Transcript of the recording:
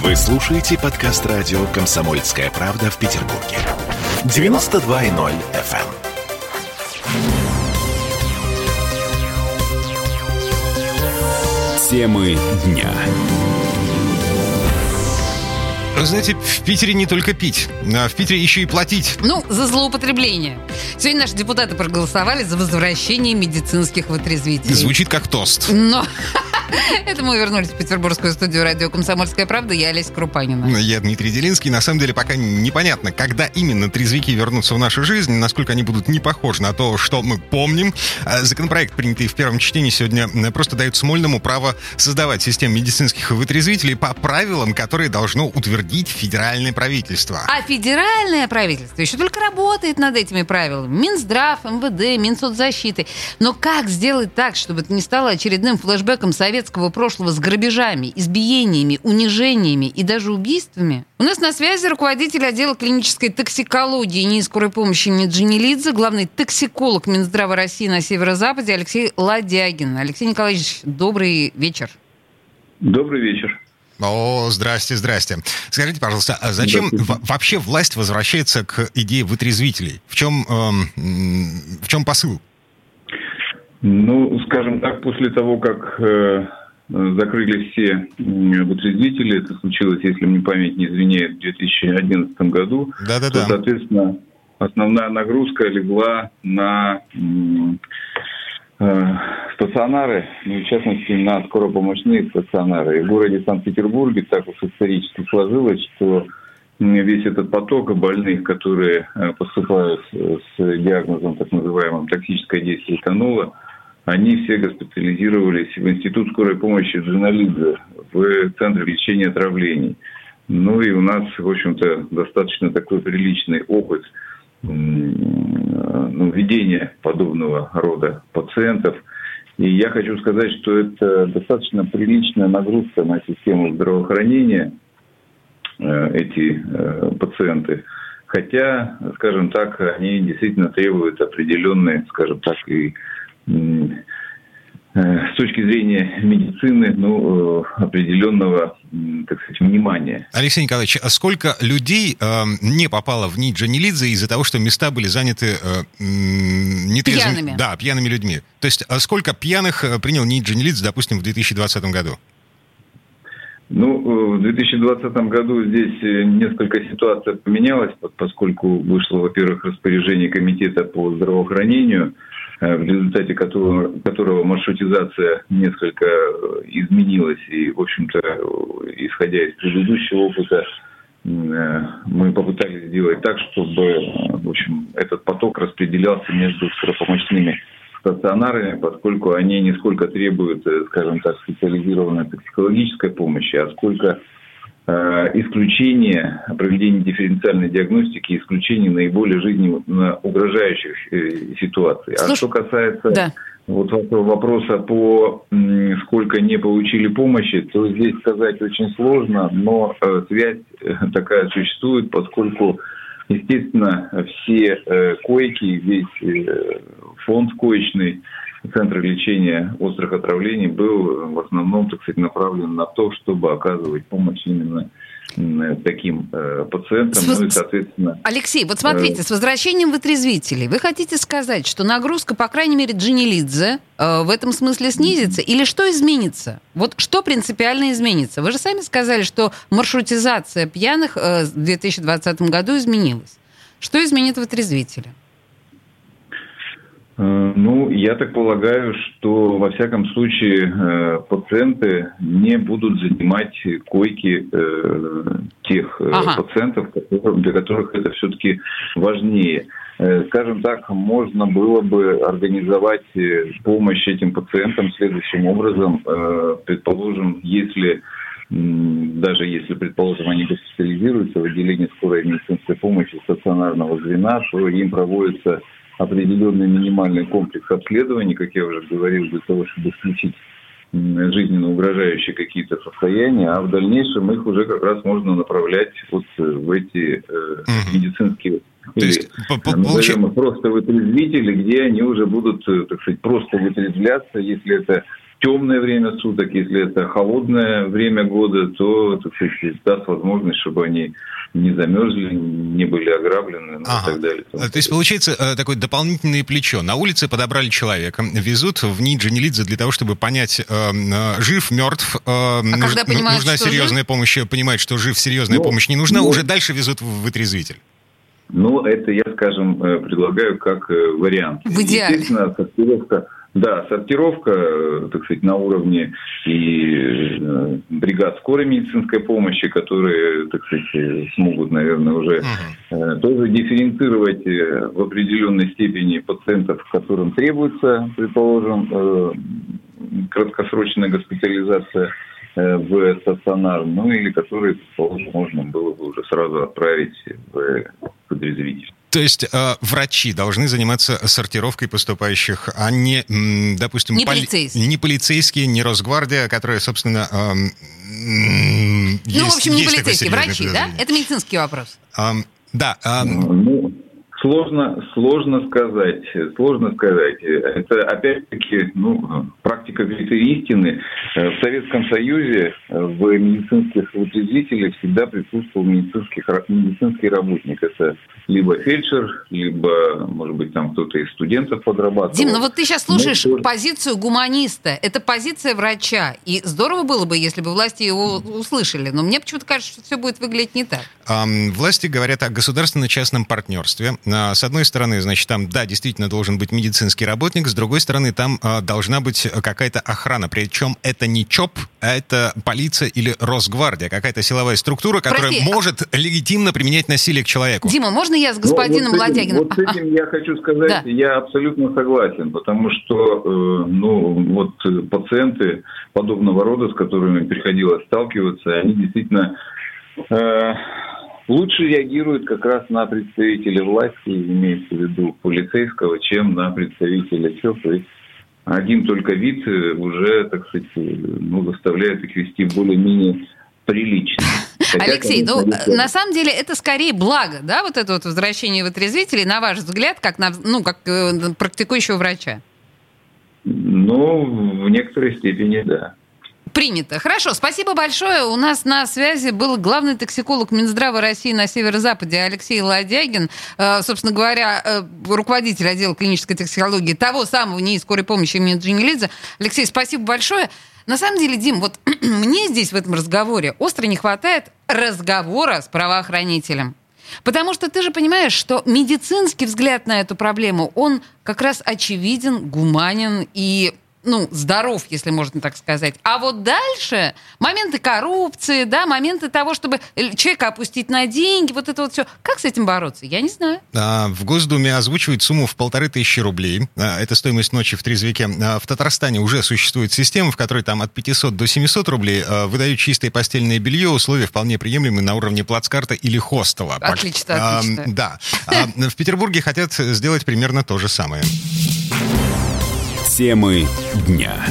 Вы слушаете подкаст радио «Комсомольская правда» в Петербурге. 92.0 FM. Темы дня. Вы знаете, в Питере не только пить, а в Питере еще и платить. Ну, за злоупотребление. Сегодня наши депутаты проголосовали за возвращение медицинских вытрезвителей. Звучит как тост. Но Это мы вернулись в петербургскую студию радио «Комсомольская правда». Я Олеся Крупанина. Я Дмитрий Делинский. На самом деле пока непонятно, когда именно трезвики вернутся в нашу жизнь, насколько они будут не похожи на то, что мы помним. А законопроект, принятый в первом чтении сегодня, просто дает Смольному право создавать систему медицинских вытрезвителей по правилам, которые должно утвердить федеральное правительство. А федеральное правительство еще только работает над этими правилами. Минздрав, МВД, Минсоцзащиты. Но как сделать так, чтобы это не стало очередным флешбеком Совета советского прошлого с грабежами, избиениями, унижениями и даже убийствами? У нас на связи руководитель отдела клинической токсикологии и скорой помощи имени Джинилидзе, главный токсиколог Минздрава России на Северо-Западе Алексей Ладягин. Алексей Николаевич, добрый вечер. Добрый вечер. О, здрасте, здрасте. Скажите, пожалуйста, а зачем вообще власть возвращается к идее вытрезвителей? В чем, эм, в чем посыл? Ну, скажем так, после того, как э, закрыли все вытрезвители, это случилось, если мне память не изменяет, в 2011 году, да -да -да. то, соответственно, основная нагрузка легла на э, стационары, ну, в частности, на скоропомощные стационары. И в городе Санкт-Петербурге так уж исторически сложилось, что весь этот поток больных, которые э, поступают с диагнозом так называемым токсическое действие этанола, они все госпитализировались в Институт скорой помощи Джиналидзе, в Центр лечения отравлений. Ну и у нас, в общем-то, достаточно такой приличный опыт ну, ведения подобного рода пациентов. И я хочу сказать, что это достаточно приличная нагрузка на систему здравоохранения, э, эти э, пациенты. Хотя, скажем так, они действительно требуют определенной, скажем так, и с точки зрения медицины, ну, э, определенного, так сказать, внимания. Алексей Николаевич, а сколько людей э, не попало в НИИ Джанилидзе из-за того, что места были заняты э, нетрезвыми... Пьяными. Да, пьяными людьми. То есть а сколько пьяных э, принял НИИ Джанилидзе, допустим, в 2020 году? Ну, в 2020 году здесь несколько ситуаций поменялась, поскольку вышло, во-первых, распоряжение Комитета по здравоохранению – Э, в результате которого, которого маршрутизация несколько э, изменилась. И, в общем-то, исходя из предыдущего опыта, э, мы попытались сделать так, чтобы в общем, этот поток распределялся между скоропомощными стационарами, поскольку они не сколько требуют, скажем так, специализированной токсикологической помощи, а сколько Э, исключение проведения дифференциальной диагностики, исключение наиболее жизненно угрожающих э, ситуаций. Слушай, а что касается да. вот этого вопроса по сколько не получили помощи, то здесь сказать очень сложно, но э, связь такая существует, поскольку Естественно, все койки, весь фонд коечный Центр лечения острых отравлений был в основном, так сказать, направлен на то, чтобы оказывать помощь именно таким э, пациентам, с... ну и, соответственно... Алексей, вот смотрите, э... с возвращением вытрезвителей, вы хотите сказать, что нагрузка, по крайней мере, Джинилидзе э, в этом смысле снизится? Или что изменится? Вот что принципиально изменится? Вы же сами сказали, что маршрутизация пьяных э, в 2020 году изменилась. Что изменит вытрезвители? Э, ну, я так полагаю, что во всяком случае э, пациенты не будут занимать койки э, тех ага. пациентов, для которых это все-таки важнее. Скажем так, можно было бы организовать помощь этим пациентам следующим образом. Предположим, если даже если, предположим, они госпитализируются в отделении скорой медицинской помощи стационарного звена, то им проводится определенный минимальный комплекс обследований, как я уже говорил, для того, чтобы исключить жизненно угрожающие какие-то состояния, а в дальнейшем их уже как раз можно направлять вот э, в эти э, медицинские то есть, назовем, просто вытрезвители, где они уже будут, э, так сказать, просто вытрезвляться, если это темное время суток, если это холодное время года, то, даст возможность, чтобы они не замерзли, не были ограблены ну, ага. и так далее. То есть, получается, э, такое дополнительное плечо. На улице подобрали человека, везут в Ниджи-Нелидзе для того, чтобы понять, э, э жив, мертв, э, а нуж, понимают, нужна серьезная жив? помощь, понимает, что жив, серьезная ну, помощь не нужна, ну, уже дальше везут в вытрезвитель. Ну, это я, скажем, предлагаю как вариант. В идеале. Естественно, да, сортировка, э, так сказать, на уровне и э, бригад скорой медицинской помощи, которые, так сказать, смогут, наверное, уже uh-huh. тоже дифференцировать в определенной степени пациентов, которым требуется, предположим, краткосрочная госпитализация в стационар, ну или которые, предположим, можно было бы уже сразу отправить в подрезвитель. То есть э, врачи должны заниматься сортировкой поступающих, а не, допустим, не, поли... полицейские. не полицейские, не Росгвардия, которая, собственно, э, есть, ну, в общем, не полицейские, врачи, да? Это медицинский вопрос. Э, да. Э, ну, Сложно, сложно сказать, сложно сказать. Это опять-таки ну, практика великой истины. В Советском Союзе в медицинских утвердителях всегда присутствовал медицинский, медицинский работник. Это либо фельдшер, либо, может быть, там кто-то из студентов подрабатывал. Дим, ну вот ты сейчас слушаешь ну, позицию гуманиста. Это позиция врача. И здорово было бы, если бы власти его услышали. Но мне почему-то кажется, что все будет выглядеть не так. Власти говорят о государственно-частном партнерстве. А, с одной стороны, значит, там, да, действительно должен быть медицинский работник, с другой стороны, там а, должна быть какая-то охрана. Причем это не ЧОП, а это полиция или Росгвардия, какая-то силовая структура, которая Прости, а может легитимно применять насилие к человеку. Дима, можно я с господином ну, вот Ладягиным? Вот с этим я хочу сказать, да. я абсолютно согласен, потому что, э, ну, вот пациенты подобного рода, с которыми приходилось сталкиваться, они действительно э, лучше реагируют как раз на представителя власти, имеется в виду полицейского, чем на представителя ЧОП. И один только вид уже, так сказать, ну, заставляет их вести более-менее прилично. Хотя, Алексей, конечно, ну, на самом деле это скорее благо, да, вот это вот возвращение вытрезвителей, на ваш взгляд, как, на, ну, как э, практикующего врача? Ну, в некоторой степени, да. Принято. Хорошо, спасибо большое. У нас на связи был главный токсиколог Минздрава России на северо-западе Алексей Ладягин. Э, собственно говоря, э, руководитель отдела клинической токсикологии того самого НИИ скорой помощи имени Джинилидзе. Алексей, спасибо большое. На самом деле, Дим, вот мне здесь в этом разговоре остро не хватает разговора с правоохранителем. Потому что ты же понимаешь, что медицинский взгляд на эту проблему, он как раз очевиден, гуманен и ну, здоров, если можно так сказать. А вот дальше моменты коррупции, да, моменты того, чтобы человека опустить на деньги, вот это вот все. Как с этим бороться? Я не знаю. А, в Госдуме озвучивают сумму в полторы тысячи рублей. А, это стоимость ночи в трезвике. А, в Татарстане уже существует система, в которой там от 500 до 700 рублей а, выдают чистое постельное белье, условия вполне приемлемые на уровне плацкарта или хостела. Отлично, отлично. Да. В Петербурге хотят сделать примерно то же самое. Темы дня.